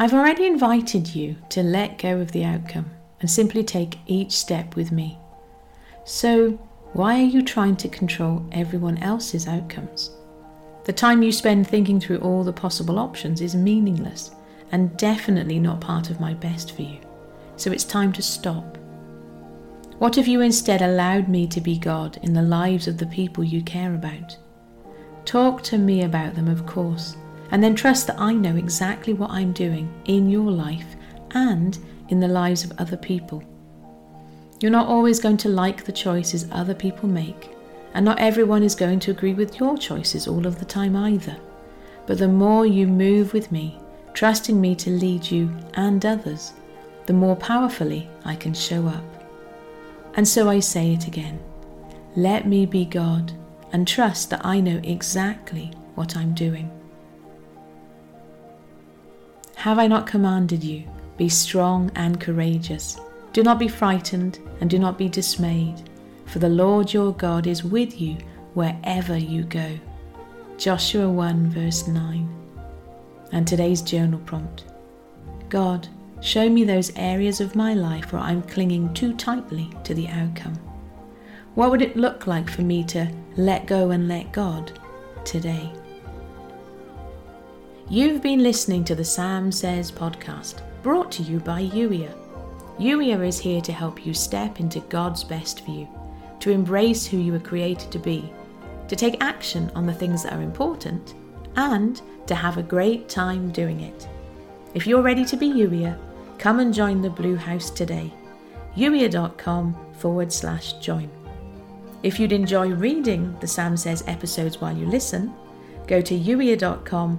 I've already invited you to let go of the outcome and simply take each step with me. So, why are you trying to control everyone else's outcomes? The time you spend thinking through all the possible options is meaningless and definitely not part of my best for you. So it's time to stop. What if you instead allowed me to be God in the lives of the people you care about? Talk to me about them, of course, and then trust that I know exactly what I'm doing in your life and in the lives of other people. You're not always going to like the choices other people make, and not everyone is going to agree with your choices all of the time either. But the more you move with me, trusting me to lead you and others, the more powerfully I can show up. And so I say it again let me be God and trust that I know exactly what I'm doing. Have I not commanded you? Be strong and courageous. Do not be frightened and do not be dismayed, for the Lord your God is with you wherever you go. Joshua 1, verse 9. And today's journal prompt God, show me those areas of my life where I'm clinging too tightly to the outcome. What would it look like for me to let go and let God today? You've been listening to the Sam Says podcast, brought to you by Youier. Youier is here to help you step into God's best you, to embrace who you were created to be, to take action on the things that are important, and to have a great time doing it. If you're ready to be Youier, come and join the Blue House today. Youier.com forward slash join. If you'd enjoy reading the Sam Says episodes while you listen, go to youier.com